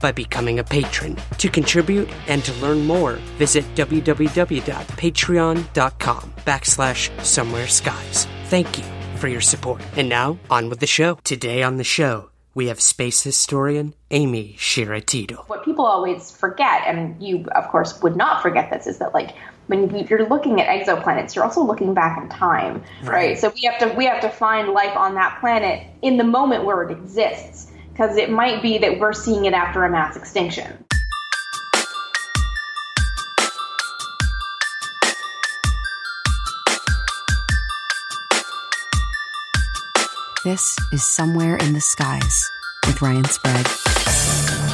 by becoming a patron. To contribute and to learn more, visit www.patreon.com backslash somewhere skies. Thank you for your support. And now, on with the show. Today on the show, we have space historian Amy Shira Teitel. What people always forget, and you, of course, would not forget this, is that, like, when you're looking at exoplanets, you're also looking back in time, right? right? So we have to we have to find life on that planet in the moment where it exists because it might be that we're seeing it after a mass extinction. This is Somewhere in the Skies with Ryan Sprague.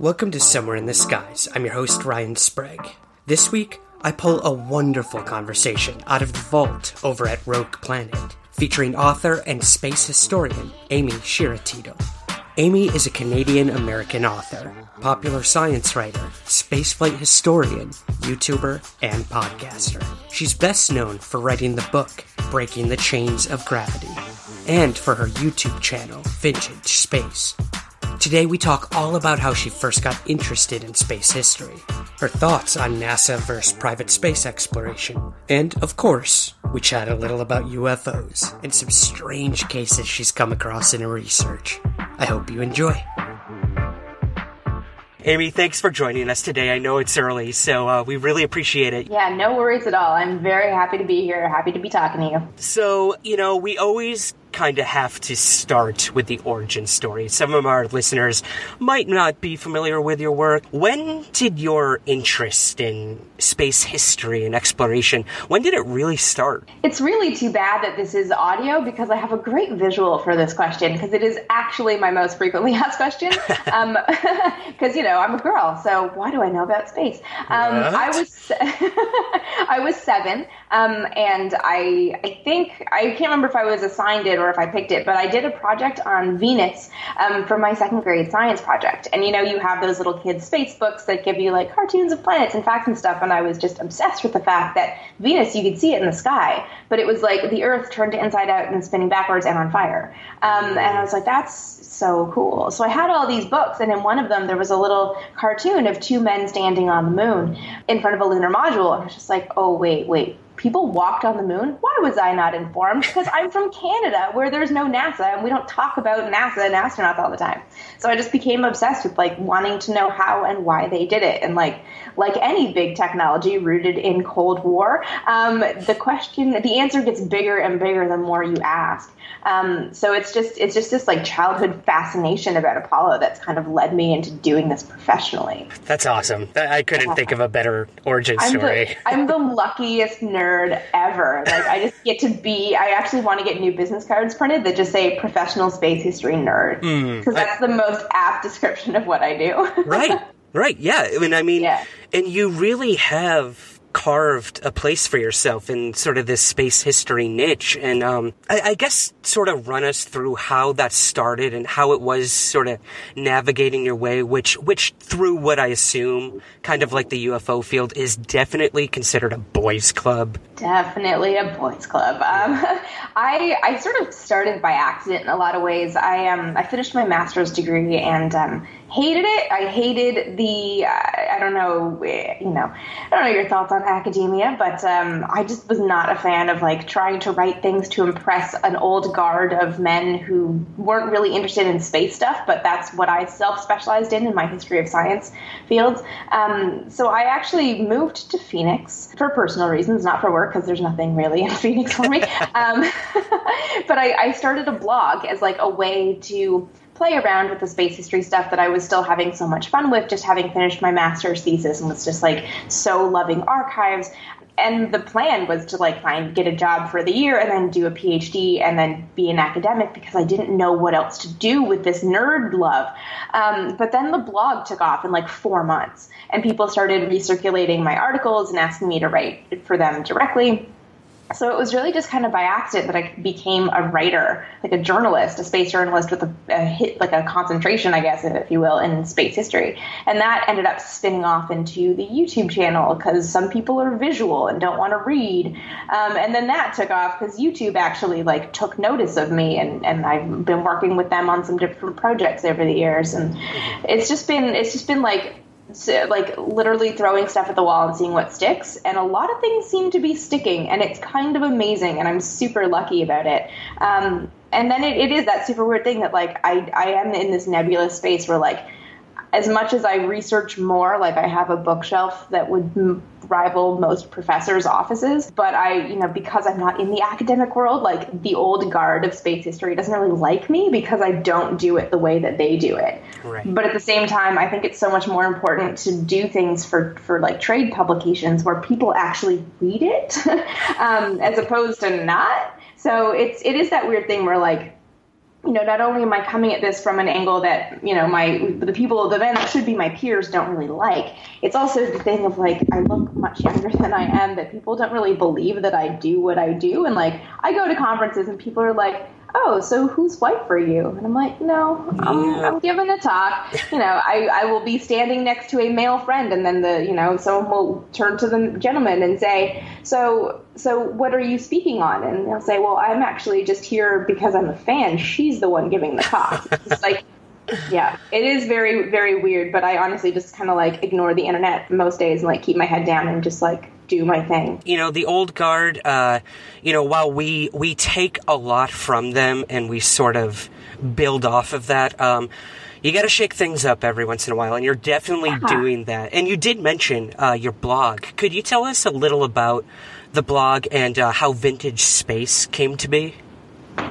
Welcome to Somewhere in the Skies. I'm your host, Ryan Sprague. This week, I pull a wonderful conversation out of the vault over at Rogue Planet, featuring author and space historian Amy Shira Teitel. Amy is a Canadian American author, popular science writer, spaceflight historian, YouTuber, and podcaster. She's best known for writing the book Breaking the Chains of Gravity, and for her YouTube channel, Vintage Space, Today we talk all about how she first got interested in space history, her thoughts on NASA versus private space exploration, and of course, we chat a little about UFOs and some strange cases she's come across in her research. I hope you enjoy. Amy, thanks for joining us today. I know it's early, so uh, we really appreciate it. Yeah, no worries at all. I'm very happy to be here, happy to be talking to you. So, you know, we always kind of have to start with the origin story. Some of our listeners might not be familiar with your work. When did your interest in space history and exploration, when did it really start? It's really too bad that this is audio because I have a great visual for this question because it is actually my most frequently asked question. Because, um, you know, I'm a girl, so why do I know about space? Um, I was I was seven, um, and I I think I can't remember if I was assigned it or if I picked it, but I did a project on Venus um, for my second grade science project. And you know, you have those little kids' space books that give you like cartoons of planets and facts and stuff. And I was just obsessed with the fact that Venus, you could see it in the sky, but it was like the Earth turned inside out and spinning backwards and on fire. Um, and I was like, that's so cool. So I had all these books, and in one of them, there was a little cartoon of two men standing on the moon in front of a lunar module. And I was just like, oh, wait, wait people walked on the moon. Why was I not informed? Because I'm from Canada, where there's no NASA, and we don't talk about NASA and astronauts all the time. So I just became obsessed with like wanting to know how and why they did it. And like like any big technology rooted in Cold War, um, the question, the answer gets bigger and bigger the more you ask. Um, so it's just it's just this like childhood fascination about Apollo that's kind of led me into doing this professionally. That's awesome. I couldn't think of a better origin story. I'm the, I'm the luckiest nerd ever. Like I just get to be. I actually want to get new business cards printed that just say professional space history nerd because mm, that's the most apt description of what I do. right. Right. Yeah. I mean, I mean, yeah. and you really have carved a place for yourself in sort of this space history niche. And um, I, I, guess sort of run us through how that started and how it was sort of navigating your way, which which through what I assume, kind of like the UFO field, is definitely considered a boys' club. Definitely a boys' club. Um, I I sort of started by accident in a lot of ways. I um I finished my master's degree and um, hated it. I hated the uh, I don't know you know I don't know your thoughts on academia, but um, I just was not a fan of like trying to write things to impress an old guard of men who weren't really interested in space stuff. But that's what I self specialized in in my history of science fields. Um, so I actually moved to Phoenix for personal reasons, not for work because there's nothing really in Phoenix for me. um, but I, I started a blog as like a way to play around with the space history stuff that I was still having so much fun with, just having finished my master's thesis and was just like so loving archives. And the plan was to like find get a job for the year and then do a PhD and then be an academic because I didn't know what else to do with this nerd love. Um, but then the blog took off in like four months, and people started recirculating my articles and asking me to write for them directly so it was really just kind of by accident that I became a writer, like a journalist, a space journalist with a, a, hit, like a concentration, I guess, if you will, in space history. And that ended up spinning off into the YouTube channel because some people are visual and don't want to read. Um, and then that took off because YouTube actually like took notice of me, and, and I've been working with them on some different projects over the years. And it's just been it's just been like like literally throwing stuff at the wall and seeing what sticks. And a lot of things seem to be sticking, and it's kind of amazing. And I'm super lucky about it. Um, and then it, it is that super weird thing that like I I am in this nebulous space where like as much as I research more, like I have a bookshelf that would rival most professors' offices, but I, you know, because I'm not in the academic world, like the old guard of space history doesn't really like me because I don't do it the way that they do it. Right. But at the same time, I think it's so much more important to do things for, for like trade publications where people actually read it um, as opposed to not. So it's it is that weird thing where like you know, not only am I coming at this from an angle that, you know, my the people of the men that should be my peers don't really like, it's also the thing of like I look much younger than I am that people don't really believe that I do what I do and like I go to conferences and people are like, oh, so whose wife are you? And I'm like, no, I'm, yeah. I'm giving a talk. You know, I, I will be standing next to a male friend, and then the, you know, someone will turn to the gentleman and say, so, so what are you speaking on? And they'll say, well, I'm actually just here because I'm a fan. She's the one giving the talk. It's like, yeah, it is very, very weird, but I honestly just kind of like ignore the internet most days and like keep my head down and just like do my thing. You know, the old guard, uh, you know, while we, we take a lot from them and we sort of build off of that, um, you got to shake things up every once in a while, and you're definitely yeah. doing that. And you did mention uh, your blog. Could you tell us a little about the blog and uh, how Vintage Space came to be?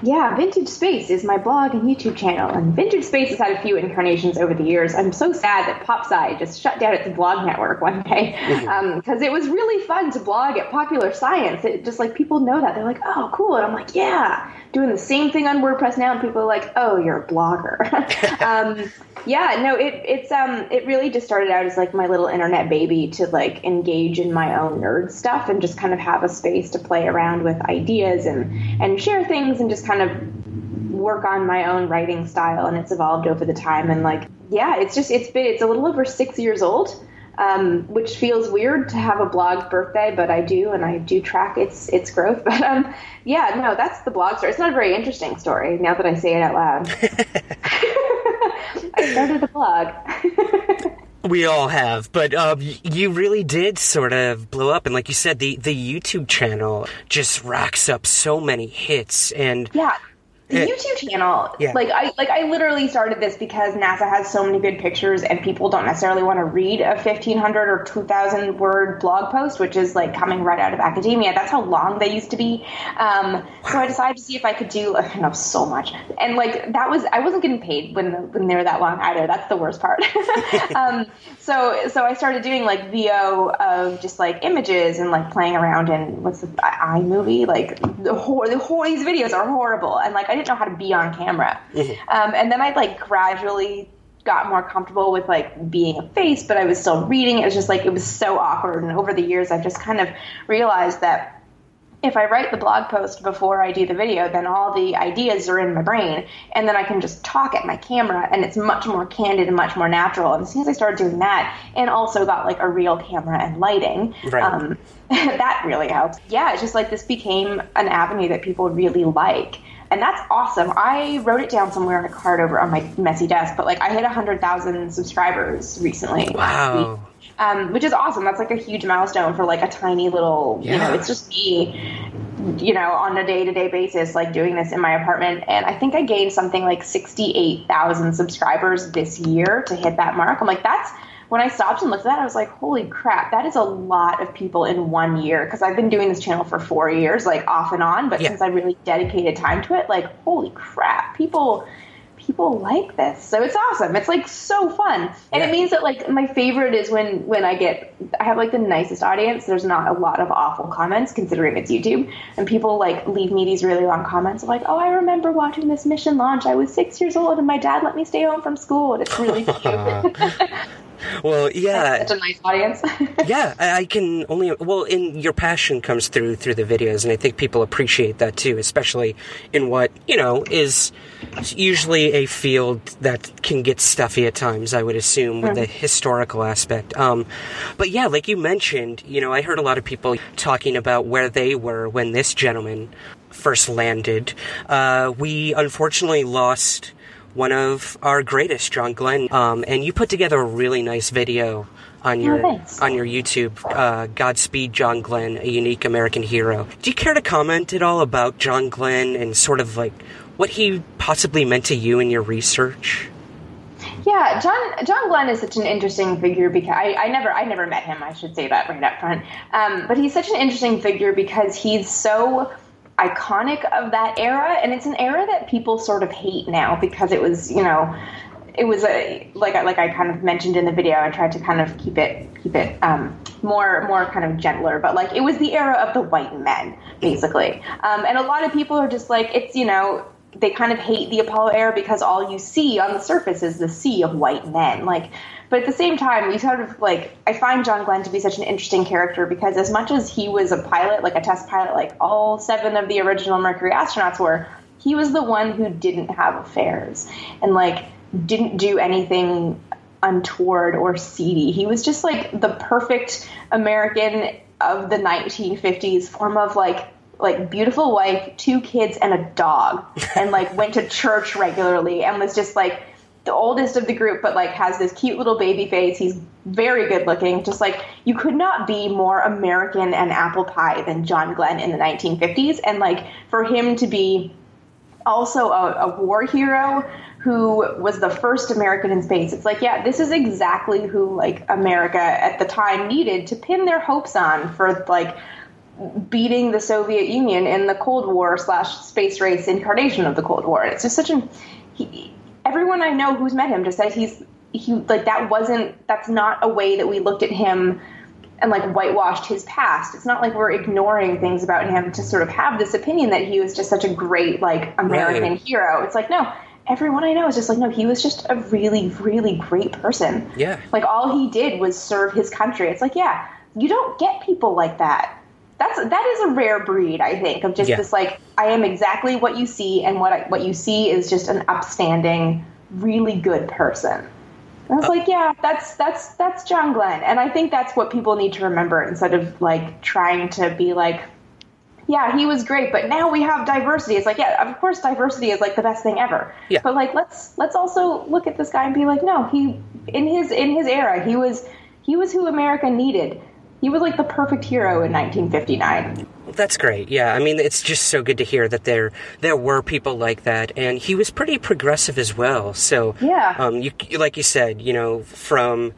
Yeah, Vintage Space is my blog and YouTube channel, and Vintage Space has had a few incarnations over the years. I'm so sad that PopSci just shut down its blog network one day because mm-hmm. um, it was really fun to blog at Popular Science. It just like people know that they're like, oh, cool, and I'm like, yeah, doing the same thing on WordPress now, and people are like, oh, you're a blogger. um, yeah, no, it it's um it really just started out as like my little internet baby to like engage in my own nerd stuff and just kind of have a space to play around with ideas and and share things and just kind of work on my own writing style and it's evolved over the time and like yeah, it's just it's been it's a little over six years old. Um, which feels weird to have a blog birthday, but I do, and I do track its its growth. But um, yeah, no, that's the blog story. It's not a very interesting story now that I say it out loud. I started a blog. We all have, but um, you really did sort of blow up, and like you said, the the YouTube channel just racks up so many hits, and yeah, the YouTube channel, yeah. like I like I literally started this because NASA has so many good pictures, and people don't necessarily want to read a fifteen hundred or two thousand word blog post, which is like coming right out of academia. That's how long they used to be. Um, so I decided to see if I could do. Know so much, and like that was I wasn't getting paid when when they were that long either. That's the worst part. um, so so I started doing like VO of just like images and like playing around in what's the iMovie like the whole the whole these videos are horrible, and like I didn't know how to be on camera. Mm-hmm. Um, and then I like gradually got more comfortable with like being a face, but I was still reading. It was just like it was so awkward. And over the years, I've just kind of realized that if I write the blog post before I do the video, then all the ideas are in my brain, and then I can just talk at my camera, and it's much more candid and much more natural. And as soon as I started doing that, and also got like a real camera and lighting, Right. um, that really helps. Yeah, it's just like this became an avenue that people really like. And that's awesome. I wrote it down somewhere on a card over on my messy desk, but like I hit 100,000 subscribers recently. Wow. um, which is awesome. That's like a huge milestone for like a tiny little, you know, it's just me, you know, on a day to day basis, like doing this in my apartment. And I think I gained something like 68,000 subscribers this year to hit that mark. I'm like, that's when I stopped and looked at that, I was like, holy crap, that is a lot of people in one year. Cause I've been doing this channel for four years, like off and on. But Yeah. since I really dedicated time to it, like, holy crap, people people like this so it's awesome it's like so fun and Yeah. it means that like my favorite is when when i get i have like the nicest audience there's not a lot of awful comments considering it's youtube and people like leave me these really long comments of like oh i remember watching this mission launch i was six years old and my dad let me stay home from school and it's really cute Well, yeah. such a nice audience yeah, I I can only well, in your passion comes through through the videos, and I think people appreciate that too, especially in what you know is usually a field that can get stuffy at times. I would assume with the historical aspect. Um, but yeah, like you mentioned, you know, I heard a lot of people talking about where they were when this gentleman first landed. Uh, we unfortunately lost one of our greatest, John Glenn. Um, and you put together a really nice video on your thanks. on your YouTube. Uh, Godspeed, John Glenn, a unique American hero. Do you care to comment at all about John Glenn and sort of like what he possibly meant to you in your research? Yeah, John John Glenn is such an interesting figure because I, I never I never met him. I should say that right up front. Um, but he's such an interesting figure because he's so iconic of that era, and it's an era that people sort of hate now because it was you know it was a like I like I kind of mentioned in the video. I tried to kind of keep it keep it um, more more kind of gentler, but like it was the era of the white men basically, um, and a lot of people are just like it's you know they kind of hate the Apollo era because all you see on the surface is the sea of white men. Like, but at the same time, we sort of like I find John Glenn to be such an interesting character because as much as he was a pilot, like a test pilot, like all seven of the original Mercury astronauts were, he was the one who didn't have affairs and like didn't do anything untoward or seedy. He was just like the perfect American of the 1950s form of like like beautiful wife, two kids and a dog and like went to church regularly and was just like the oldest of the group but like has this cute little baby face. He's very good looking. Just like you could not be more American and apple pie than John Glenn in the 1950s and like for him to be also a, a war hero who was the first American in space. It's like, yeah, this is exactly who like America at the time needed to pin their hopes on for like beating the Soviet Union in the Cold War slash space race incarnation of the Cold War. It's just such an he, everyone I know who's met him just says he's he like that wasn't that's not a way that we looked at him and like whitewashed his past. It's not like we're ignoring things about him to sort of have this opinion that he was just such a great like American Right. hero. It's like no, everyone I know is just like no, he was just a really really great person. Yeah. Like all he did was serve his country. It's like yeah, you don't get people like that. That's that is a rare breed, I think, of just Yeah. this like I am exactly what you see, and what I, what you see is just an upstanding, really good person. And I was oh. like, yeah, that's that's that's John Glenn, and I think that's what people need to remember instead of like trying to be like, yeah, he was great, but now we have diversity. It's like, yeah, of course, diversity is like the best thing ever. Yeah. But like, let's let's also look at this guy and be like, no, he in his in his era, he was he was who America needed. He was like the perfect hero in 1959. That's great. Yeah, I mean, it's just so good to hear that there there were people like that, and he was pretty progressive as well. So Yeah. um, you like you said, you know, from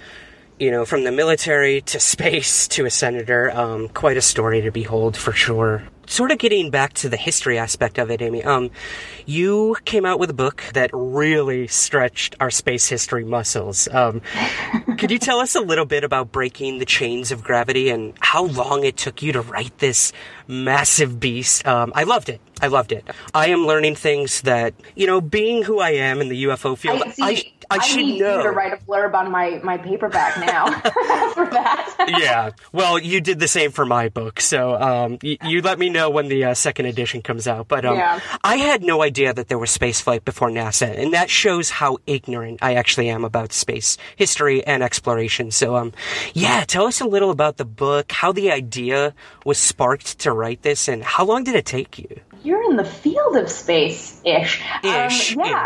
you know from the military to space to a senator, um, quite a story to behold for sure. Sort of getting back to the history aspect of it, Amy. Um, you came out with a book that really stretched our space history muscles. Um, could you tell us a little bit about breaking the chains of gravity and how long it took you to write this massive beast? Um, I loved it. I loved it. I am learning things that you know, being who I am in the UFO field, I, see, I, I, should need know. you to write a blurb on my, my paperback now for that. yeah. Well, you did the same for my book, so um, y- you let me know when the uh, second edition comes out, but um, Yeah. I had no idea that there was spaceflight before NASA, and that shows how ignorant I actually am about space history and exploration. So, um, yeah, tell us a little about the book, how the idea was sparked to write this, and how long did it take you? You're in the field of space ish. Ish, Um, yeah.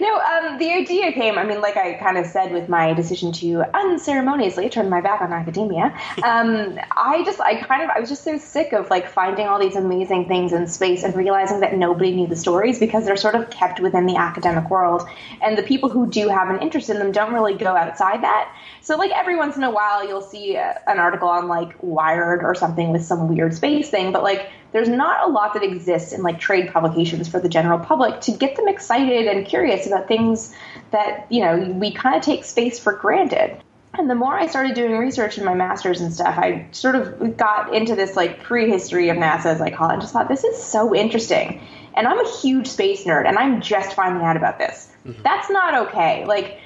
no, um, the idea came, I mean, like I kind of said with my decision to unceremoniously turn my back on academia, um, I just, I kind of, I was just so sick of like finding all these amazing things in space and realizing that nobody knew the stories because they're sort of kept within the academic world. And the people who do have an interest in them don't really go outside that. So, like, every once in a while, you'll see a, an article on like Wired or something with some weird space thing, but like, there's not a lot that exists in like trade publications for the general public to get them excited and curious about things that you know we kind of take space for granted. And the more i started doing research in my masters and stuff i sort of got into this like prehistory of nasa. As i call it and just thought this is so interesting. And i'm a huge space nerd and i'm just finding out about this. Mm-hmm. That's not okay. Like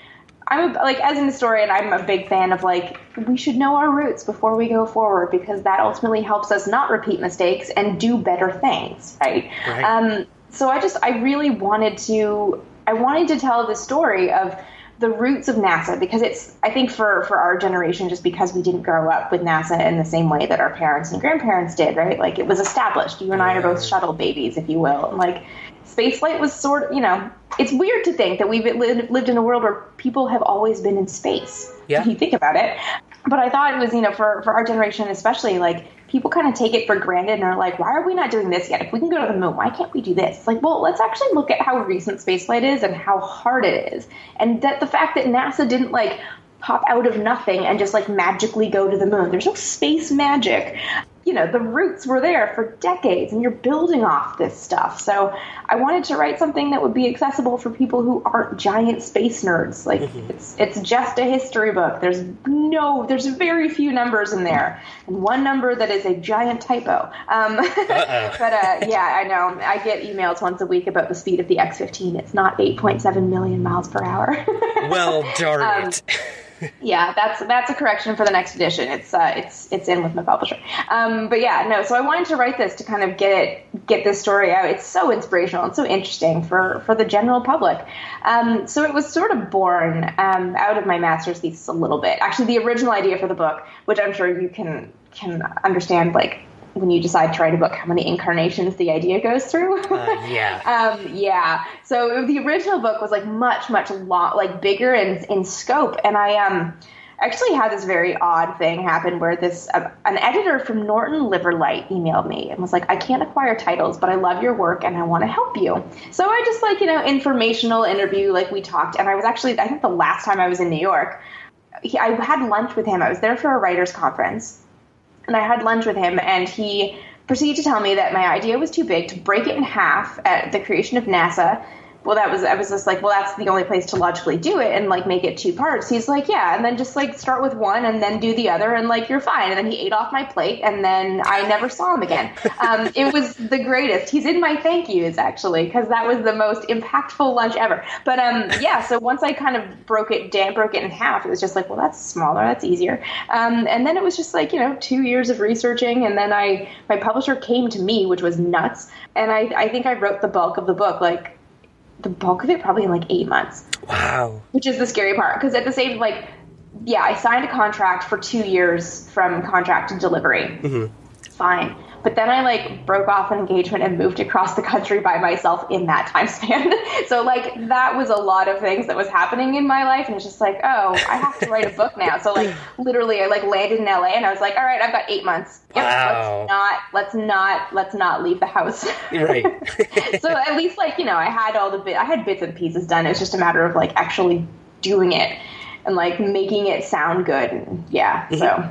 I'm a, like as an historian, I'm a big fan of like we should know our roots before we go forward because that ultimately helps us not repeat mistakes and do better things, right? Right. Um, so I just I really wanted to I wanted to tell the story of the roots of NASA because it's I think for for our generation just because we didn't grow up with NASA in the same way that our parents and grandparents did, right? Like it was established. You and I are both shuttle babies, if you will, and like spaceflight was sort of you know it's weird to think that we've lived, lived in a world where people have always been in space Yeah. if you think about it but i thought it was you know for, for our generation especially like people kind of take it for granted and are like why are we not doing this yet? If we can go to the moon why can't we do this? It's like well let's actually look at how recent spaceflight is and how hard it is. And that the fact that nasa didn't like pop out of nothing and just like magically go to the moon. There's no space magic you know the roots were there for decades and you're building off this stuff. So i wanted to write something that would be accessible for people who aren't giant space nerds. Like it's it's just a history book. There's no there's very few numbers in there. And one number that is a giant typo. Um, but uh, yeah i know. I get emails once a week about the speed of the x15 it's not 8.7 million miles per hour. Well, darn Um, it. yeah, that's that's a correction for the next edition. It's uh, it's it's in with my publisher. Um, but yeah, no. So I wanted to write this to kind of get it get this story out. It's so inspirational and so interesting for for the general public. Um, so it was sort of born um, out of my master's thesis a little bit. Actually, the original idea for the book, which I'm sure you can can understand, like when you decide to write a book, how many incarnations the idea goes through. Uh, yeah. Um, yeah. So the original book was like much, much lot like bigger in in scope, and I um actually had this very odd thing happen where this uh, an editor from Norton Liveright emailed me and was like, "I can't acquire titles, but I love your work and I want to help you." So I just like you know informational interview, like we talked, and I was actually I think the last time I was in New York, he, I had lunch with him. I was there for a writers conference and I had lunch with him, and he proceeded to tell me that my idea was too big to break it in half at the creation of NASA. Well, that was I was just like, well, that's the only place to logically do it, and like make it two parts. He's like, yeah, and then just like start with one and then do the other, and like you're fine. And then he ate off my plate, and then I never saw him again. Um, it was the greatest. He's in my thank yous actually, because that was the most impactful lunch ever. But um, yeah, so once I kind of broke it down, broke it in half, it was just like, well, that's smaller, that's easier. Um, and then it was just like you know two years of researching, and then I my publisher came to me, which was nuts. And I I think I wrote the bulk of the book like the bulk of it probably in like eight months. Wow. which is the scary part because at the same like yeah i signed a contract for two years from contract to delivery. Mm-hmm. Fine but then i like broke off an engagement and moved across the country by myself in that time span. So like that was a lot of things that was happening in my life and it's just like oh i have to write a book now. So like literally i like landed in la and i was like all right i've got eight months. Yep, Wow. let's not let's not let's not leave the house. Right. so at least like you know i had all the bit i had bits and pieces done. It was just a matter of like actually doing it and like making it sound good. And yeah so.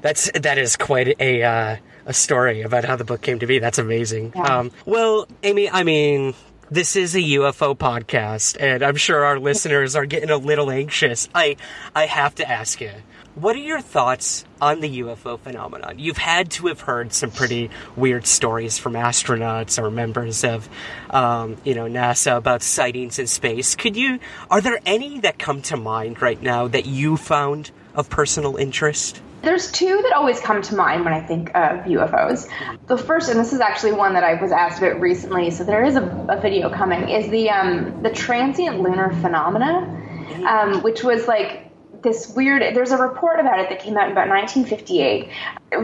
That's that is quite a uh, a story about how the book came to be. That's amazing. Yeah. Um, well, Amy, I mean, this is a UFO podcast, and I'm sure our listeners are getting a little anxious. I I have to ask you. What are your thoughts on the UFO phenomenon? You've had to have heard some pretty weird stories from astronauts or members of, um, you know, NASA about sightings in space. Could you? Are there any that come to mind right now that you found of personal interest? There's two that always come to mind when I think of UFOs. The first, and this is actually one that I was asked about recently, so there is a, a video coming, is the um, the transient lunar phenomena, um, which was like this weird there's a report about it that came out in about 1958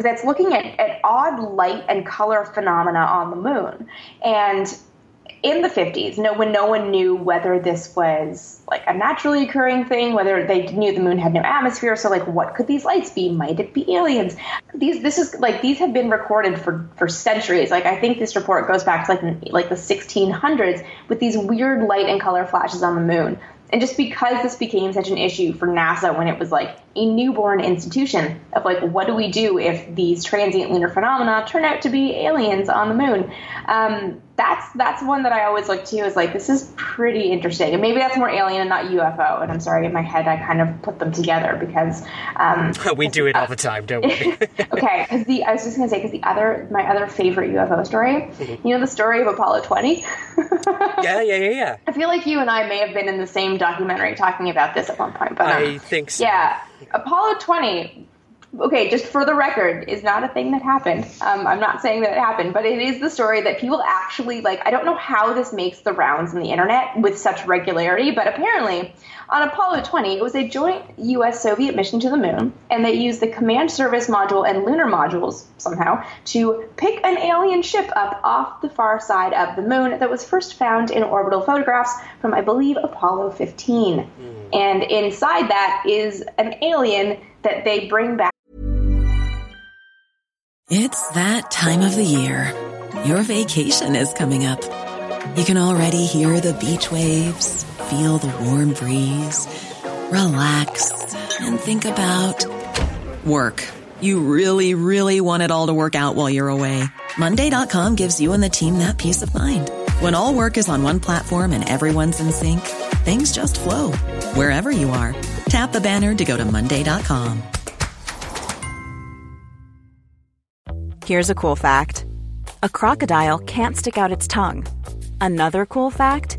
that's looking at, at odd light and color phenomena on the moon and in the 50s, no, when no one knew whether this was like a naturally occurring thing, whether they knew the moon had no atmosphere. So, like, what could these lights be? Might it be aliens? These, this is like these have been recorded for for centuries. Like, I think this report goes back to like like the 1600s with these weird light and color flashes on the moon. And just because this became such an issue for NASA when it was like a newborn institution of like, what do we do if these transient lunar phenomena turn out to be aliens on the moon? Um, that's that's one that I always look to is like this is pretty interesting, and maybe that's more alien and not UFO. And I'm sorry, in my head I kind of put them together because um, we do it all the time, don't we? okay, because the I was just gonna say because the other my other favorite UFO story, mm-hmm. you know the story of Apollo 20. yeah, yeah, yeah, yeah. I feel like you and I may have been in the same documentary talking about this at one point, but um, I think so. Yeah, Apollo 20 okay, just for the record, is not a thing that happened. Um, I'm not saying that it happened, but it is the story that people actually like. I don't know how this makes the rounds in the internet with such regularity, but apparently on Apollo 20, it was a joint U.S. Soviet mission to the moon, and they used the command service module and lunar modules somehow to pick an alien ship up off the far side of the moon that was first found in orbital photographs from, I believe, Apollo 15. Mm. And inside that is an alien that they bring back. It's that time of the year. Your vacation is coming up. You can already hear the beach waves, feel the warm breeze, relax, and think about work. You really, really want it all to work out while you're away. Monday.com gives you and the team that peace of mind. When all work is on one platform and everyone's in sync, things just flow wherever you are. Tap the banner to go to Monday.com. Here's a cool fact a crocodile can't stick out its tongue. Another cool fact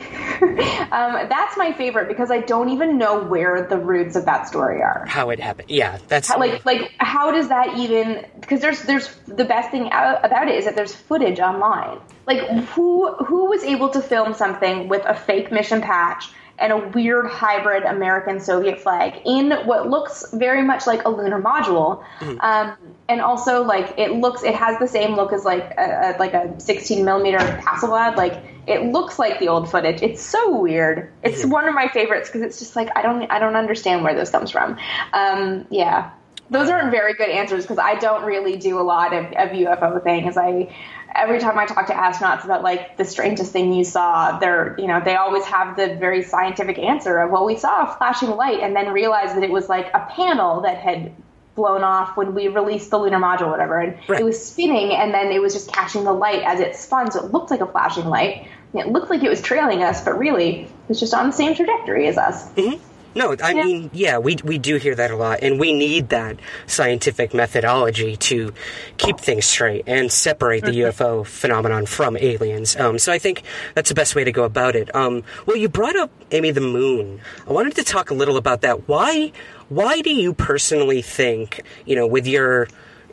Um, that's my favorite because I don't even know where the roots of that story are. How it happened? Yeah, that's how, like like how does that even? Because there's there's the best thing about it is that there's footage online. Like who who was able to film something with a fake mission patch and a weird hybrid American Soviet flag in what looks very much like a lunar module. Mm-hmm. Um, and also, like it looks, it has the same look as like a, a like a 16 millimeter Hasselblad. Like it looks like the old footage. It's so weird. It's mm-hmm. one of my favorites because it's just like I don't I don't understand where this comes from. Um, yeah. Those aren't very good answers because I don't really do a lot of, of UFO things. I every time I talk to astronauts about like the strangest thing you saw, they're you know they always have the very scientific answer of well we saw a flashing light and then realized that it was like a panel that had blown off when we released the lunar module, whatever, and right. it was spinning and then it was just catching the light as it spun, so it looked like a flashing light. It looked like it was trailing us, but really it was just on the same trajectory as us. Mm-hmm. No, I yeah. mean, yeah, we we do hear that a lot, and we need that scientific methodology to keep things straight and separate the mm-hmm. UFO phenomenon from aliens. Um, so I think that's the best way to go about it. Um, well, you brought up Amy the Moon. I wanted to talk a little about that. Why why do you personally think, you know, with your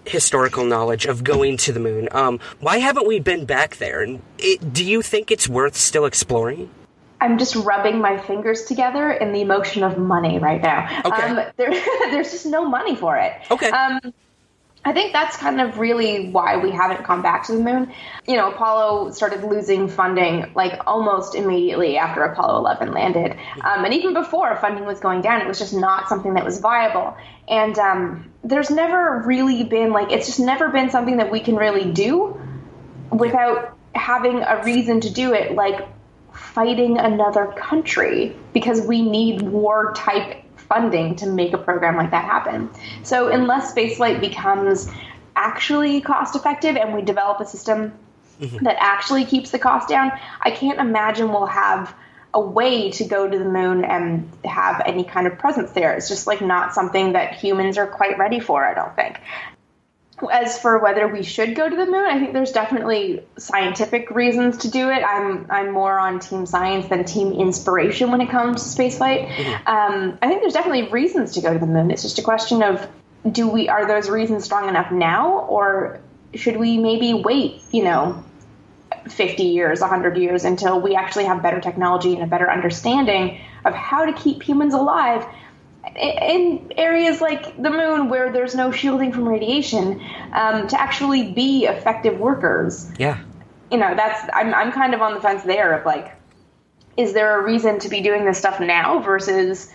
historical knowledge of going to the moon, um, why haven't we been back there? And it, do you think it's worth still exploring? I'm just rubbing my fingers together in the emotion of money right now. Okay. Um, there, there's just no money for it. Okay. Um, I think that's kind of really why we haven't come back to the moon. You know, Apollo started losing funding like almost immediately after Apollo 11 landed. Um, and even before funding was going down, it was just not something that was viable. And um, there's never really been like, it's just never been something that we can really do without having a reason to do it, like fighting another country, because we need war type funding to make a program like that happen. So unless spaceflight becomes actually cost effective and we develop a system mm-hmm. that actually keeps the cost down, I can't imagine we'll have a way to go to the moon and have any kind of presence there. It's just like not something that humans are quite ready for, I don't think as for whether we should go to the moon, I think there's definitely scientific reasons to do it. I'm I'm more on team science than team inspiration when it comes to spaceflight. Mm-hmm. Um, I think there's definitely reasons to go to the moon. It's just a question of do we are those reasons strong enough now, or should we maybe wait? You know. 50 years, 100 years until we actually have better technology and a better understanding of how to keep humans alive in areas like the moon where there's no shielding from radiation um, to actually be effective workers. Yeah. You know, that's I'm I'm kind of on the fence there of like, is there a reason to be doing this stuff now versus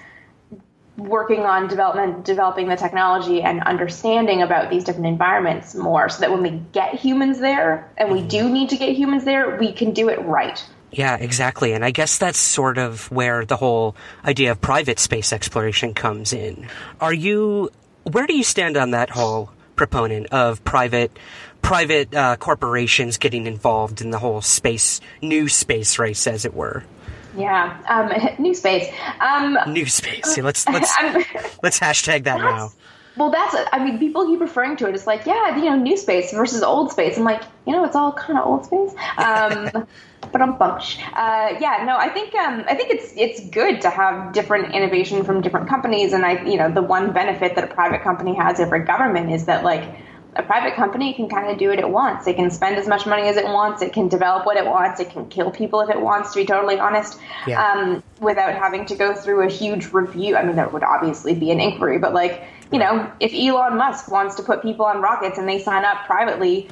working on development developing the technology and understanding about these different environments more so that when we get humans there and we do need to get humans there we can do it right yeah, exactly. And I guess that's sort of where the whole idea of private space exploration comes in. Are you, where do you stand on that whole proponent of private, private uh, corporations getting involved in the whole space, new space race, as it were? Yeah, um, new space. Um, new space. Yeah, let's let's let's hashtag that now. Well, that's I mean, people keep referring to it It's like, yeah, you know, new space versus old space. I'm like, you know, it's all kind of old space. Um, but I'm bunch. Uh, yeah, no, I think um, I think it's it's good to have different innovation from different companies, and I, you know, the one benefit that a private company has over government is that like a private company can kind of do what it wants. It can spend as much money as it wants. It can develop what it wants. It can kill people if it wants. To be totally honest, yeah. um, without having to go through a huge review. I mean, there would obviously be an inquiry, but like you know, if Elon Musk wants to put people on rockets and they sign up privately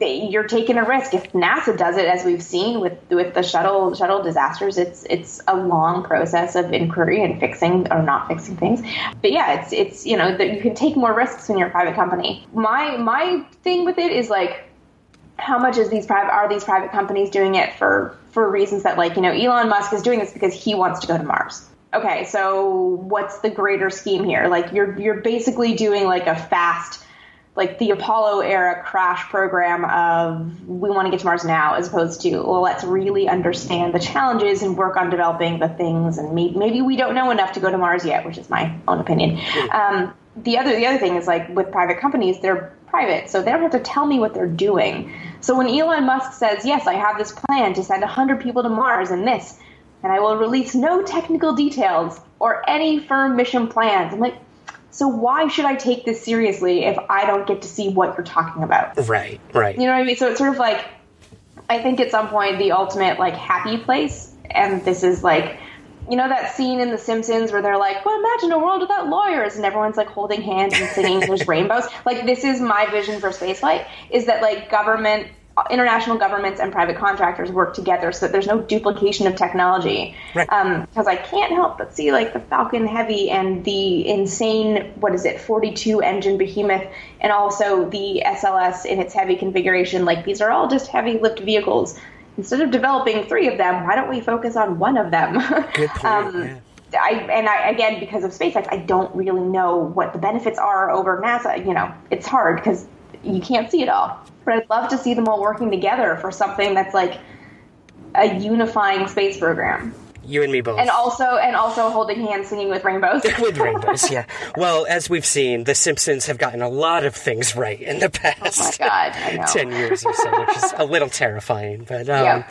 you're taking a risk. If NASA does it, as we've seen with with the shuttle shuttle disasters, it's it's a long process of inquiry and fixing or not fixing things. But yeah, it's it's you know that you can take more risks when you're a private company. My my thing with it is like, how much is these private are these private companies doing it for for reasons that like you know Elon Musk is doing this because he wants to go to Mars. Okay, so what's the greater scheme here? Like you're you're basically doing like a fast like the Apollo era crash program of we want to get to Mars now, as opposed to well, let's really understand the challenges and work on developing the things. And maybe, maybe we don't know enough to go to Mars yet, which is my own opinion. Um, the other the other thing is like with private companies, they're private, so they don't have to tell me what they're doing. So when Elon Musk says, "Yes, I have this plan to send 100 people to Mars and this," and I will release no technical details or any firm mission plans, I'm like, so why should I take this seriously if I don't get to see what you're talking about? Right, right. You know what I mean? So it's sort of like I think at some point the ultimate like happy place, and this is like you know that scene in The Simpsons where they're like, "Well, imagine a world without lawyers," and everyone's like holding hands and singing "There's rainbows." Like this is my vision for spaceflight: is that like government international governments and private contractors work together so that there's no duplication of technology. Right. Because um, I can't help but see like the Falcon Heavy and the insane, what is it, 42 engine behemoth, and also the SLS in its heavy configuration. Like these are all just heavy lift vehicles. Instead of developing three of them, why don't we focus on one of them? Good point. um, yeah. I, and I, again, because of SpaceX, I don't really know what the benefits are over NASA. You know, it's hard because you can't see it all. But I'd love to see them all working together for something that's like a unifying space program. You and me both. And also and also holding hands singing with rainbows. with rainbows, yeah. Well, as we've seen, the Simpsons have gotten a lot of things right in the past. Oh my god, ten years or so, which is a little terrifying. But um, yeah.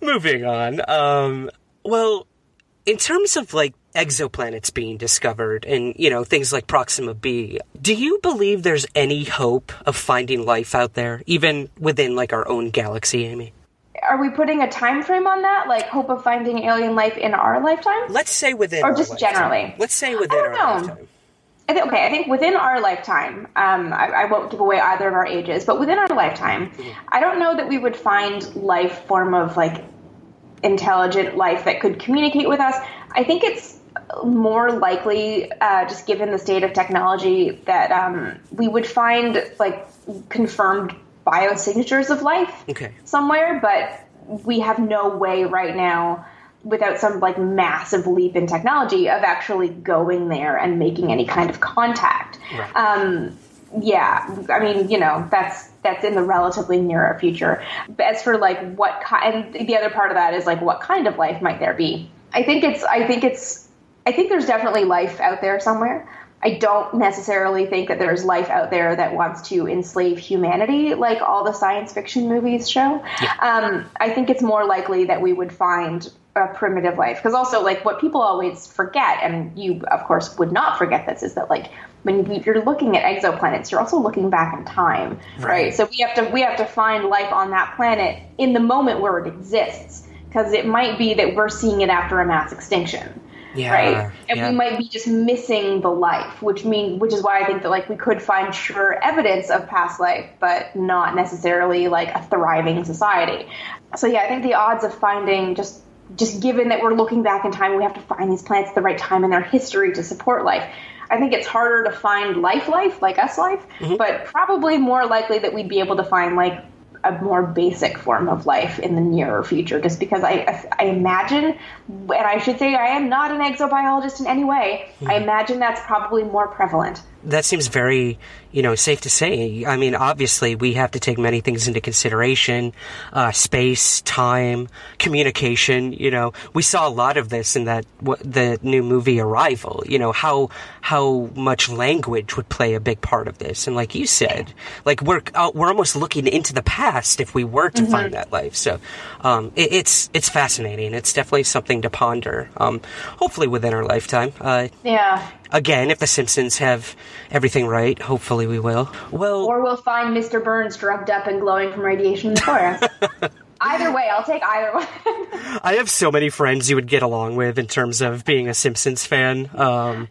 moving on. Um, well, in terms of like exoplanets being discovered and, you know, things like Proxima b, do you believe there's any hope of finding life out there, even within like our own galaxy, Amy? Are we putting a time frame on that? Like hope of finding alien life in our lifetime? Let's say within Or just generally. Let's say within our know. lifetime. I think, okay, I think within our lifetime, um, I, I, won't give away either of our ages, but within our lifetime, I don't know that we would find life form of like intelligent life that could communicate with us. I think it's more likely, uh, just given the state of technology, that um, we would find like confirmed biosignatures of life okay. somewhere, but we have no way right now without some like massive leap in technology of actually going there and making any kind of contact. Right. Um, yeah, I mean, you know, that's that's in the relatively nearer future. But as for like what kind, and the other part of that is like what kind of life might there be? I think it's I think it's I think there's definitely life out there somewhere. I don't necessarily think that there's life out there that wants to enslave humanity like all the science fiction movies show. Yeah. Um, I think it's more likely that we would find a primitive life because also like what people always forget and you of course would not forget this is that like when you're looking at exoplanets you're also looking back in time right, right? so we have to we have to find life on that planet in the moment where it exists because it might be that we're seeing it after a mass extinction yeah, right and yeah. we might be just missing the life which mean which is why i think that like we could find sure evidence of past life but not necessarily like a thriving society so yeah i think the odds of finding just just given that we're looking back in time, we have to find these plants at the right time in their history to support life. I think it's harder to find life life, like us life, mm-hmm. but probably more likely that we'd be able to find like a more basic form of life in the nearer future just because I, I imagine and I should say I am not an exobiologist in any way mm-hmm. I imagine that's probably more prevalent that seems very, you know, safe to say. I mean, obviously, we have to take many things into consideration: uh, space, time, communication. You know, we saw a lot of this in that the new movie Arrival. You know how how much language would play a big part of this, and like you said, like we're uh, we're almost looking into the past if we were to mm-hmm. find that life. So, um, it, it's it's fascinating. It's definitely something to ponder. Um, hopefully, within our lifetime. Uh, yeah again, if The Simpsons have everything right, hopefully we will. Well, or we'll find Mr. Burns drugged up and glowing from radiation in the forest. either way, I'll take either one. I have so many friends you would get along with in terms of being a Simpsons fan. Um,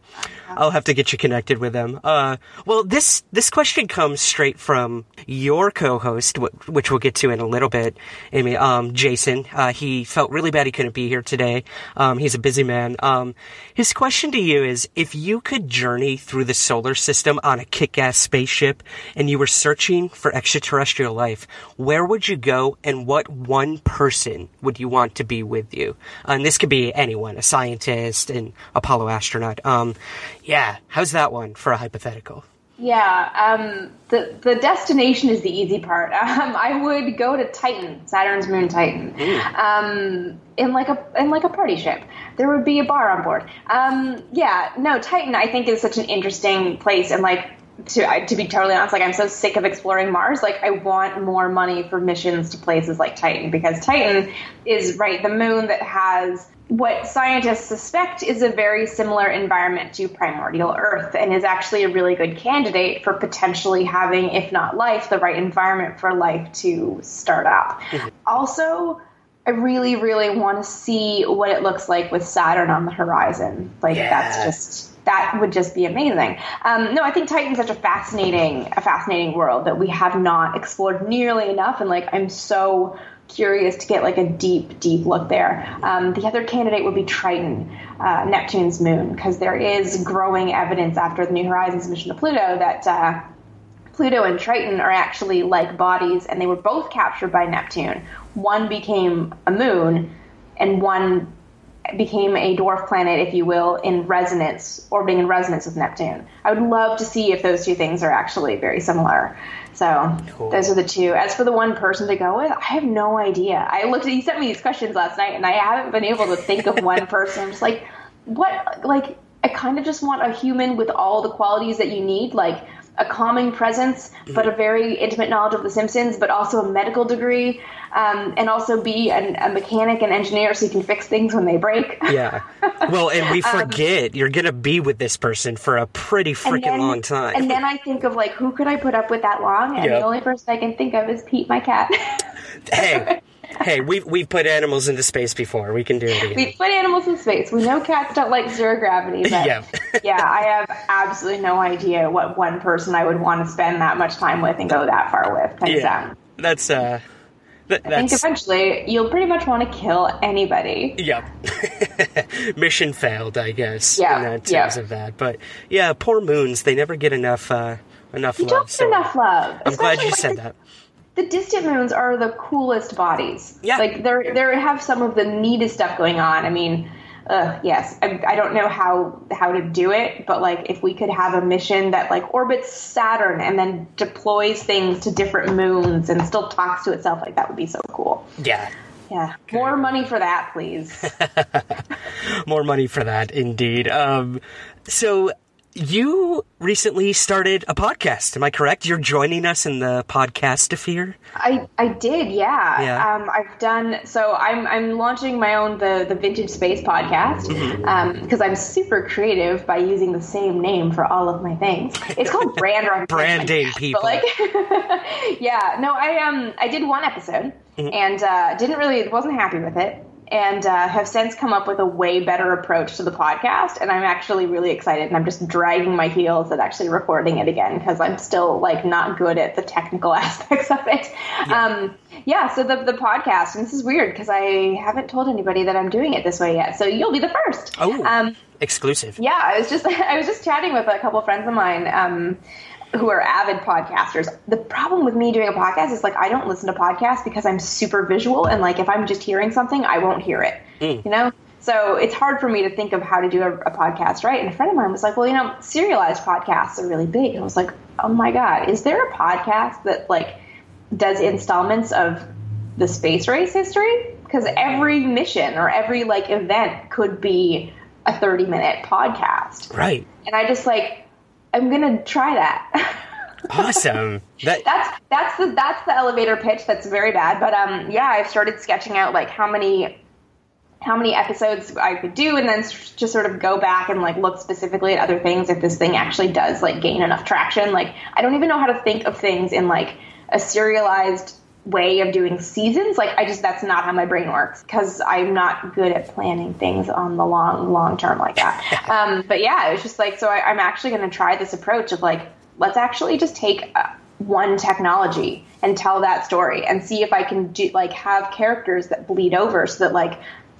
I'll have to get you connected with them. Uh, well, this this question comes straight from your co-host, which we'll get to in a little bit. Amy, um, Jason, uh, he felt really bad he couldn't be here today. Um, he's a busy man. Um, his question to you is: If you could journey through the solar system on a kick-ass spaceship, and you were searching for extraterrestrial life, where would you go, and what one person would you want to be with you? And this could be anyone, a scientist, an Apollo astronaut. Um, yeah, how's that one for a hypothetical? Yeah, um, the the destination is the easy part. Um, I would go to Titan, Saturn's moon Titan, um, in like a in like a party ship. There would be a bar on board. Um, yeah, no, Titan I think is such an interesting place, and like to to be totally honest, like I'm so sick of exploring Mars. Like I want more money for missions to places like Titan because Titan is right the moon that has what scientists suspect is a very similar environment to primordial Earth and is actually a really good candidate for potentially having, if not life, the right environment for life to start up. Mm-hmm. Also, I really, really want to see what it looks like with Saturn on the horizon. Like yeah. that's just that would just be amazing. Um, no, I think Titan's such a fascinating, a fascinating world that we have not explored nearly enough, and like I'm so curious to get like a deep, deep look there. Um, the other candidate would be Triton, uh, Neptune's moon, because there is growing evidence after the New Horizons mission to Pluto that uh, Pluto and Triton are actually like bodies, and they were both captured by Neptune. One became a moon, and one became a dwarf planet, if you will, in resonance, orbiting in resonance with Neptune. I would love to see if those two things are actually very similar. So cool. those are the two. As for the one person to go with, I have no idea. I looked at he sent me these questions last night and I haven't been able to think of one person. I'm just like, what like I kind of just want a human with all the qualities that you need, like a calming presence, but a very intimate knowledge of The Simpsons, but also a medical degree, um, and also be an, a mechanic and engineer so you can fix things when they break. yeah. Well, and we um, forget um, you're going to be with this person for a pretty freaking long time. And then I think of like, who could I put up with that long? And yep. the only person I can think of is Pete, my cat. hey. Hey, we've we've put animals into space before. We can do it again. We put animals in space. We know cats don't like zero gravity, but Yeah. yeah, I have absolutely no idea what one person I would want to spend that much time with and go that far with. yeah, um, that's uh, th- I think eventually you'll pretty much want to kill anybody. Yep. Mission failed, I guess. Yeah, In that yeah. terms of that, but yeah, poor moons. They never get enough uh, enough You love. don't get so enough love. I'm glad you like, said the- that. The distant moons are the coolest bodies. Yeah. like they're they have some of the neatest stuff going on. I mean, uh, yes, I, I don't know how how to do it, but like if we could have a mission that like orbits Saturn and then deploys things to different moons and still talks to itself, like that would be so cool. Yeah. Yeah, more money for that, please. More money for that, indeed. Um, so you recently started a podcast. Am I correct? You're joining us in the podcast sphere. I I did, yeah. Yeah. Um, I've done so. I'm I'm launching my own the the Vintage Space podcast Mm-hmm. because I'm super creative by using the same name for all of my things. It's called brand. Branding people. But like, yeah, no, I um I did one episode Mm-hmm. and uh, didn't really wasn't happy with it. And uh, have since come up with a way better approach to the podcast, and I'm actually really excited. And I'm just dragging my heels at actually recording it again because I'm still like not good at the technical aspects of it. Yeah. Um, yeah. So the the podcast, and this is weird because I haven't told anybody that I'm doing it this way yet. So you'll be the first. Oh, Um, exclusive. yeah, I was just I was just chatting with a couple of friends of mine um, who are avid podcasters. The problem with me doing a podcast is like I don't listen to podcasts because I'm super visual and like if I'm just hearing something, I won't hear it. Mm. You know. So it's hard for me to think of how to do a, a podcast right. And a friend of mine was like, "Well, you know, serialized podcasts are really big." And I was like, "Oh my god, is there a podcast that like does installments of the space race history because every mission or every like event could be a 30 minute podcast Right. and i just like i'm gonna try that Awesome. that that's that's the that's the elevator pitch that's very bad but um yeah i've started sketching out like how many how many episodes I could do, and then just sort of go back and like look specifically at other things if this thing actually does like gain enough traction. Like I don't even know how to think of things in like a serialized way of doing seasons. Like I just that's not how my brain works because I'm not good at planning things on the long long term like that. um, but yeah, it was just like so I, I'm actually going to try this approach of like let's actually just take. Uh, one technology and tell that story and see if I can do like have characters that bleed over so that like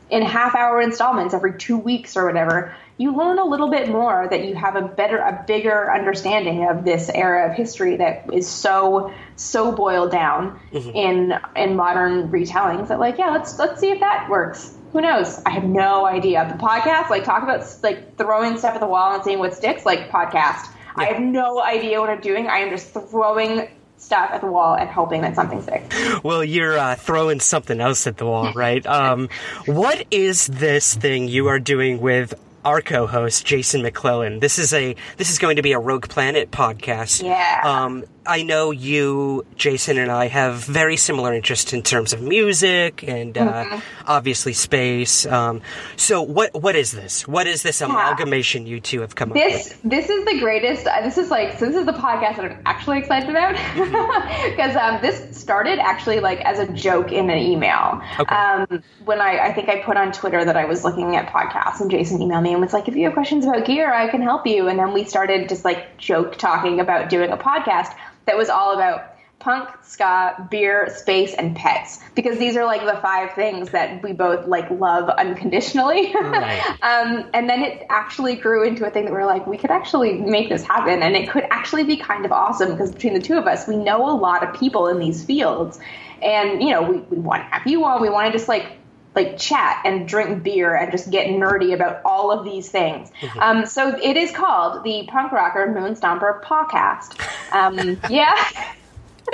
in half hour installments every two weeks or whatever, you learn a little bit more that you have a better, a bigger understanding of this era of history that is so, so boiled down in, in modern retellings that like, yeah, let's, let's see if that works. Who knows? I have no idea. The podcast, like talk about like throwing stuff at the wall and seeing what sticks, like podcast. I have no idea what I'm doing. I am just throwing stuff at the wall and hoping that something sticks. well, you're uh, throwing something else at the wall, right? Um, what is this thing you are doing with our co-host Jason McClellan? This is a this is going to be a Rogue Planet podcast. Yeah. Um, I know you, Jason, and I have very similar interests in terms of music and uh, obviously space. Um, so, what what is this? What is this amalgamation you two have come up with? This this is the greatest. Uh, this is like so. This is the podcast that I'm actually excited about because um, this started actually like as a joke in an email. Okay. Um, when I I think I put on Twitter that I was looking at podcasts and Jason emailed me and was like, if you have questions about gear, I can help you. And then we started just like joke talking about doing a podcast that was all about punk, ska, beer, space, and pets because these are like the five things that we both like love unconditionally. Right. um, and then it actually grew into a thing that we are like, we could actually make this happen, and it could actually be kind of awesome because between the two of us, we know a lot of people in these fields, and you know, we, we want to have you on. We want to just like like chat and drink beer and just get nerdy about all of these things. Um, so it is called the Punk Rocker Moon Stomper Podcast. Um, yeah.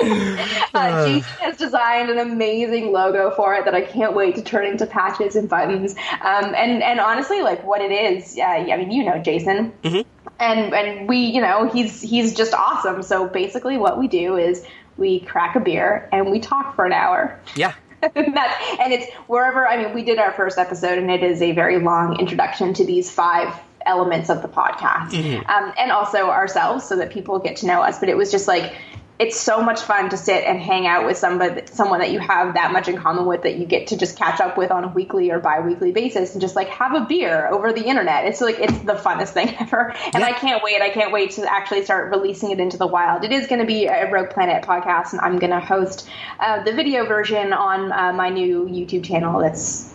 uh, Jason has designed an amazing logo for it that I can't wait to turn into patches and buttons. Um, and and honestly, like what it is, uh, I mean, you know, Jason, and and we, you know, he's he's just awesome. So basically, what we do is we crack a beer and we talk for an hour. Yeah. and and it's wherever i mean we did our first episode and it is a very long introduction to these five elements of the podcast. Um, and also ourselves so that people get to know us but it was just like it's so much fun to sit and hang out with somebody, someone that you have that much in common with that you get to just catch up with on a weekly or bi-weekly basis and just like have a beer over the internet. It's like it's the funnest thing ever, and Yeah. I can't wait. I can't wait to actually start releasing it into the wild. It is going to be a Rogue Planet podcast, and I'm going to host uh, the video version on uh, my new YouTube channel. That's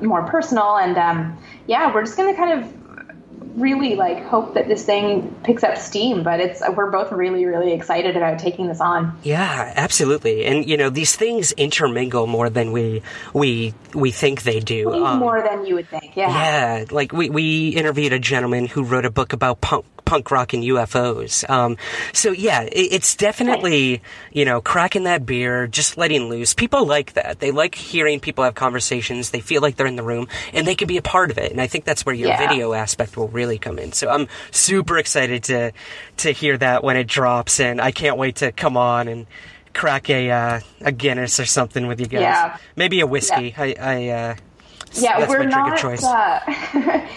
more personal, and um, yeah, we're just going to kind of really like hope that this thing picks up steam but it's we're both really really excited about taking this on Yeah, absolutely. And you know, these things intermingle more than we we we think they do. Um, more than you would think yeah Yeah, like we we interviewed a gentleman who wrote a book about punk punk rock and UFOs. Um, so yeah, it, it's definitely you know cracking that beer, just letting loose. People like that. They like hearing people have conversations. They feel like they're in the room and they can be a part of it. And I think that's where your Yeah. video aspect will really come in. So I'm super excited to to hear that when it drops, and I can't wait to come on and. Crack a uh, a Guinness or something with you guys. Yeah. Maybe a whiskey. I, I uh, yeah that's we're not choice. Uh,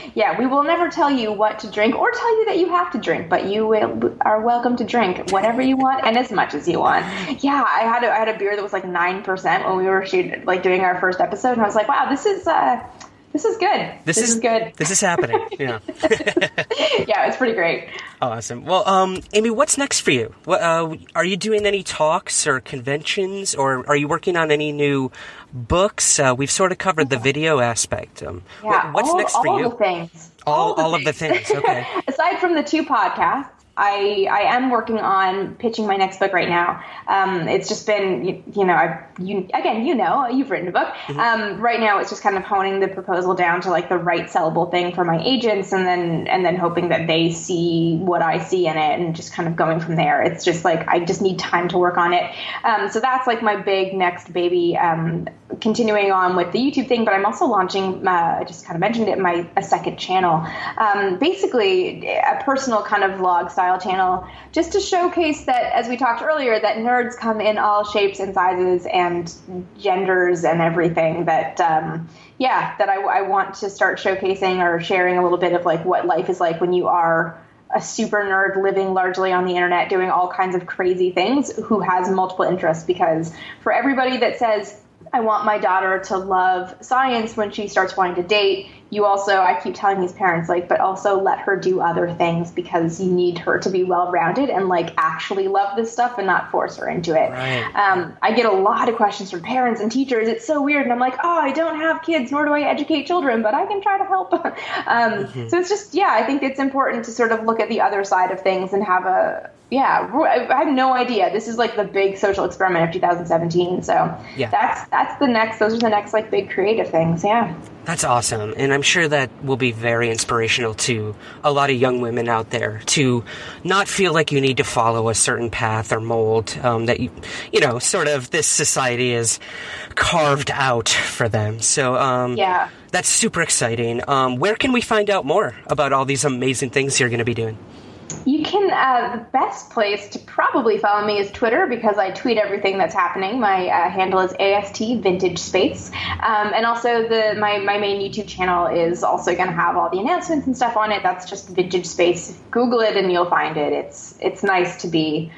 yeah we will never tell you what to drink or tell you that you have to drink but you will, are welcome to drink whatever you want and as much as you want yeah i had a, I had a beer that was like 9% when we were shooting like doing our first episode and i was like wow this is uh this is good This, is, good This is happening. Yeah. yeah it's pretty great awesome. Well, um, Amy, what's next for you? What, uh, are you doing any talks or conventions, or are you working on any new books? Uh, we've sort of covered the video aspect. Um, yeah what- what's all, next for all you? the things all, all of the things. Okay. aside from the two podcasts, I I am working on pitching my next book right now. Um, it's just been you, you know I you again you know you've written a book. Mm-hmm. Um, right now it's just kind of honing the proposal down to like the right sellable thing for my agents, and then and then hoping that they see what I see in it, and just kind of going from there. It's just like I just need time to work on it. Um, so that's like my big next baby. Continuing on with the YouTube thing, but I'm also launching. Uh, I just kind of mentioned it. My a second channel, um, basically a personal kind of vlog style channel, just to showcase that, as we talked earlier, that nerds come in all shapes and sizes and genders and everything. That um, yeah, that I, I want to start showcasing or sharing a little bit of like what life is like when you are a super nerd living largely on the internet doing all kinds of crazy things who has multiple interests because for everybody that says I want my daughter to love science when she starts wanting to date. You also, I keep telling these parents, like, but also let her do other things because you need her to be well rounded and, like, actually love this stuff and not force her into it. Right. Um, I get a lot of questions from parents and teachers. It's so weird. And I'm like, oh, I don't have kids, nor do I educate children, but I can try to help. um, So it's just, yeah, I think it's important to sort of look at the other side of things and have a, yeah, I have no idea. This is like the big social experiment of 2017. So Yeah. that's that's the next. Those are the next like big creative things. Yeah. That's awesome. And I'm sure that will be very inspirational to a lot of young women out there to not feel like you need to follow a certain path or mold um, that you, you know, sort of this society is carved out for them. So, um, Yeah. that's super exciting. Um, where can we find out more about all these amazing things you're going to be doing? You can. Uh, the best place to probably follow me is Twitter because I tweet everything that's happening. My uh, handle is ast vintage space, um, and also the my my main YouTube channel is also going to have all the announcements and stuff on it. That's just vintage space. Google it and you'll find it. It's it's nice to be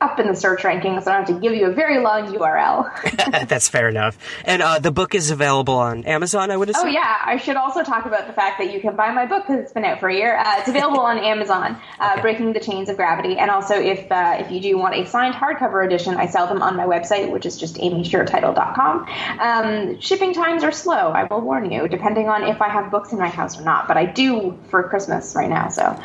up in the search rankings. So I don't have to give you a very long URL. that's fair enough. And uh, the book is available on Amazon, I would assume. Oh yeah, I should also talk about the fact that you can buy my book because it's been out for a year. Uh, it's available on Amazon, uh, Breaking the Chains of Gravity, and also if uh, if you do want a signed hardcover edition, I sell them on my website, which is just amyshirateitel.com. Um, shipping times are slow. I will warn you, depending on if I have books in my house or not. But I do for Christmas right now, so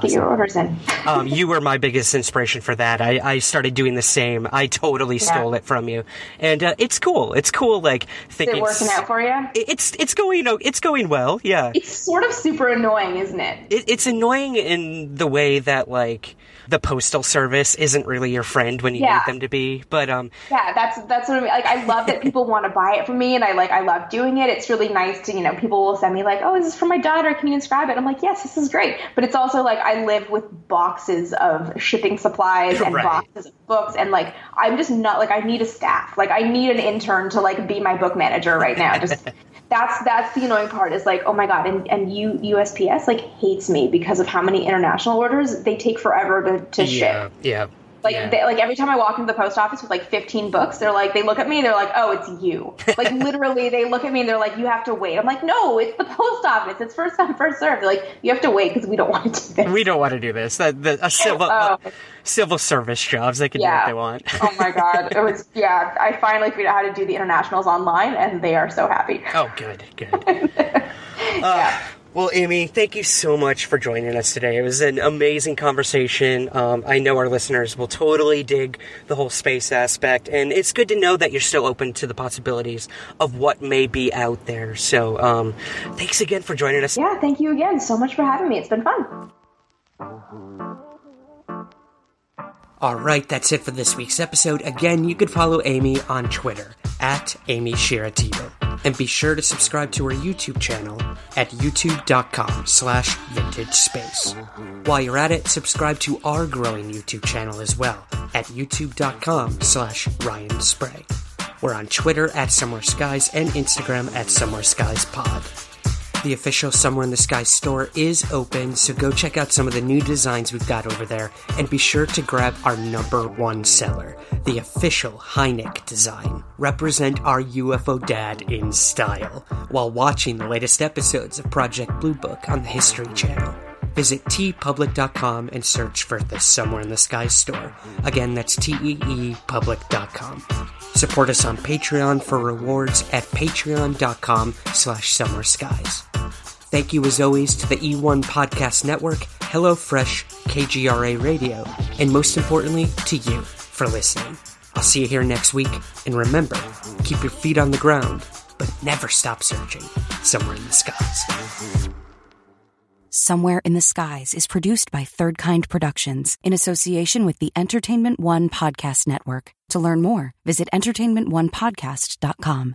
get your orders in. um, you were my biggest inspiration for that. I, I started doing the same. I totally stole it from you, and uh, it's cool. It's cool, like Is thinking. it working out for you? It- It's it's going o- it's going well. Yeah, It's sort of super annoying, isn't it? it, it's annoying in the way that like the postal service isn't really your friend when you Yeah. need them to be. But um, Yeah, that's that's what I mean. Like, I love that people want to buy it from me, and I like I love doing it. It's really nice to you know people will send me like, oh, is this for my daughter? Can you inscribe it? I'm like, yes, this is great. But it's also like I live with boxes of shipping supplies and Right. boxes of books, and like I'm just not like I need a staff. Like I need an intern to like be my book manager right now. Just. That's that's the annoying part is like oh my god and and U, USPS like hates me because of how many international orders they take forever to, to yeah, ship yeah. Like Yeah. they, like every time I walk into the post office with like 15 books, they're like they look at me, they're like, "Oh, it's you." Like literally, they look at me and they're like, "You have to wait." I'm like, "No, it's the post office. It's first come first served." They're like, "You have to wait because we don't want to do this." We don't want to do this. The, the, a civil Oh. civil service jobs, they can do what they want. oh my god, it was yeah. I finally figured out how to do the internationals online, and they are so happy. Oh, good, good. Uh, well, Amy, thank you so much for joining us today. It was an amazing conversation. Um, I know our listeners will totally dig the whole space aspect, and it's good to know that you're still open to the possibilities of what may be out there. So, um, thanks again for joining us. Yeah, thank you again so much for having me. It's been fun. All right, that's it for this week's episode. Again, you could follow Amy on Twitter at Amy Shira Teitel. And be sure to subscribe to her YouTube channel at youtube.com slash vintage space. While you're at it, subscribe to our growing YouTube channel as well at youtube.com slash Ryan Sprague. We're on Twitter at Somewhere Skies and Instagram at Somewhere Skies Pod. The official Somewhere in the Sky store is open, so go check out some of the new designs we've got over there, and be sure to grab our number one seller, the official Hynek design. Represent our UFO dad in style, while watching the latest episodes of Project Blue Book on the History Channel. Visit teepublic.com and search for the Somewhere in the Sky store. Again, that's teepublic.com. Support us on Patreon for rewards at patreon.com slash summer skies. Thank you as always to the E1 Podcast Network, HelloFresh, KGRA Radio, and most importantly, to you for listening. I'll see you here next week, and remember, keep your feet on the ground, but never stop searching somewhere in the skies. Somewhere in the Skies is produced by Third Kind Productions in association with the Entertainment One Podcast Network. To learn more, visit entertainmentonepodcast.com.